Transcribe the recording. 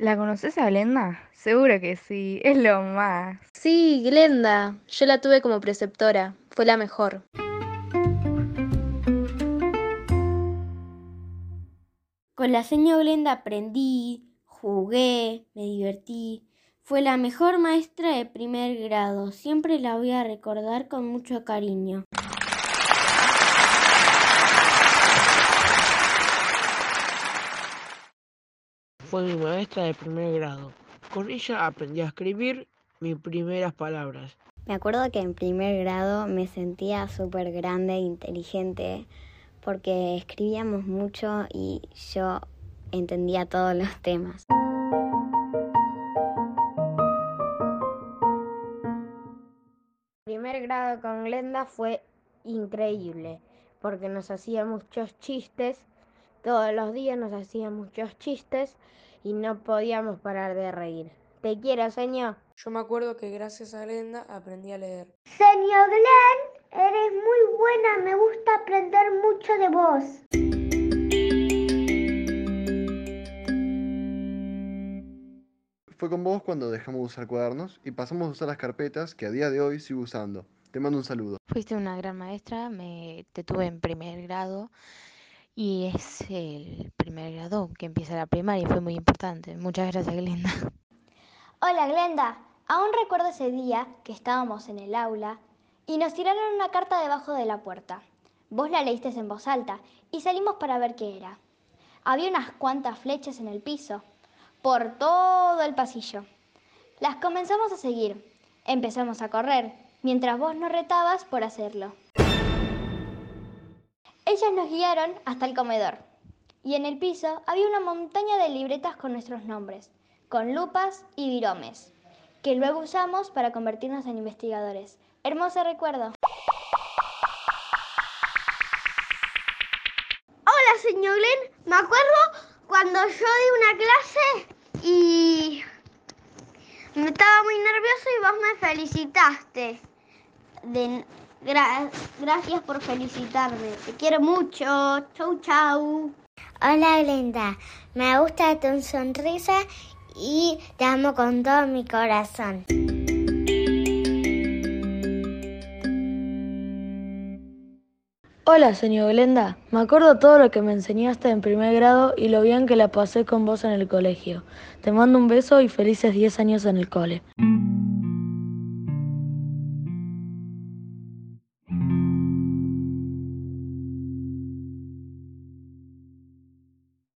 ¿La conoces a Glenda? Seguro que sí, es lo más. Sí, Glenda. Yo la tuve como preceptora. Fue la mejor. Con la señora Glenda aprendí, jugué, me divertí. Fue la mejor maestra de primer grado. Siempre la voy a recordar con mucho cariño. Fue mi maestra de primer grado. Con ella aprendí a escribir mis primeras palabras. Me acuerdo que en primer grado me sentía súper grande e inteligente porque escribíamos mucho y yo entendía todos los temas. Primer grado con Glenda fue increíble porque nos hacía muchos chistes, todos los días nos hacía muchos chistes y no podíamos parar de reír. Te quiero, señor. Yo me acuerdo que gracias a Glenda aprendí a leer. Señor Glenn, eres muy buena, me gusta aprender mucho de vos. Fue con vos cuando dejamos de usar cuadernos y pasamos a usar las carpetas que a día de hoy sigo usando. Te mando un saludo. Fuiste una gran maestra, me, te tuve en primer grado y es el primer grado que empieza la primaria fue muy importante. Muchas gracias, Glenda. Hola, Glenda. Aún recuerdo ese día que estábamos en el aula y nos tiraron una carta debajo de la puerta. Vos la leíste en voz alta y salimos para ver qué era. Había unas cuantas flechas en el piso, por todo el pasillo. Las comenzamos a seguir. Empezamos a correr, mientras vos nos retabas por hacerlo. Ellas nos guiaron hasta el comedor. Y en el piso había una montaña de libretas con nuestros nombres, con lupas y viromes, que luego usamos para convertirnos en investigadores. Hermoso recuerdo. Hola, señor Glenn. Me acuerdo cuando yo di una clase y me estaba muy nervioso y vos me felicitaste. De, gra- gracias por felicitarme. Te quiero mucho. Chau, chau. Hola Glenda, me gusta tu sonrisa y te amo con todo mi corazón. Hola, señor Glenda. Me acuerdo todo lo que me enseñaste en primer grado y lo bien que la pasé con vos en el colegio. Te mando un beso y felices 10 años en el cole.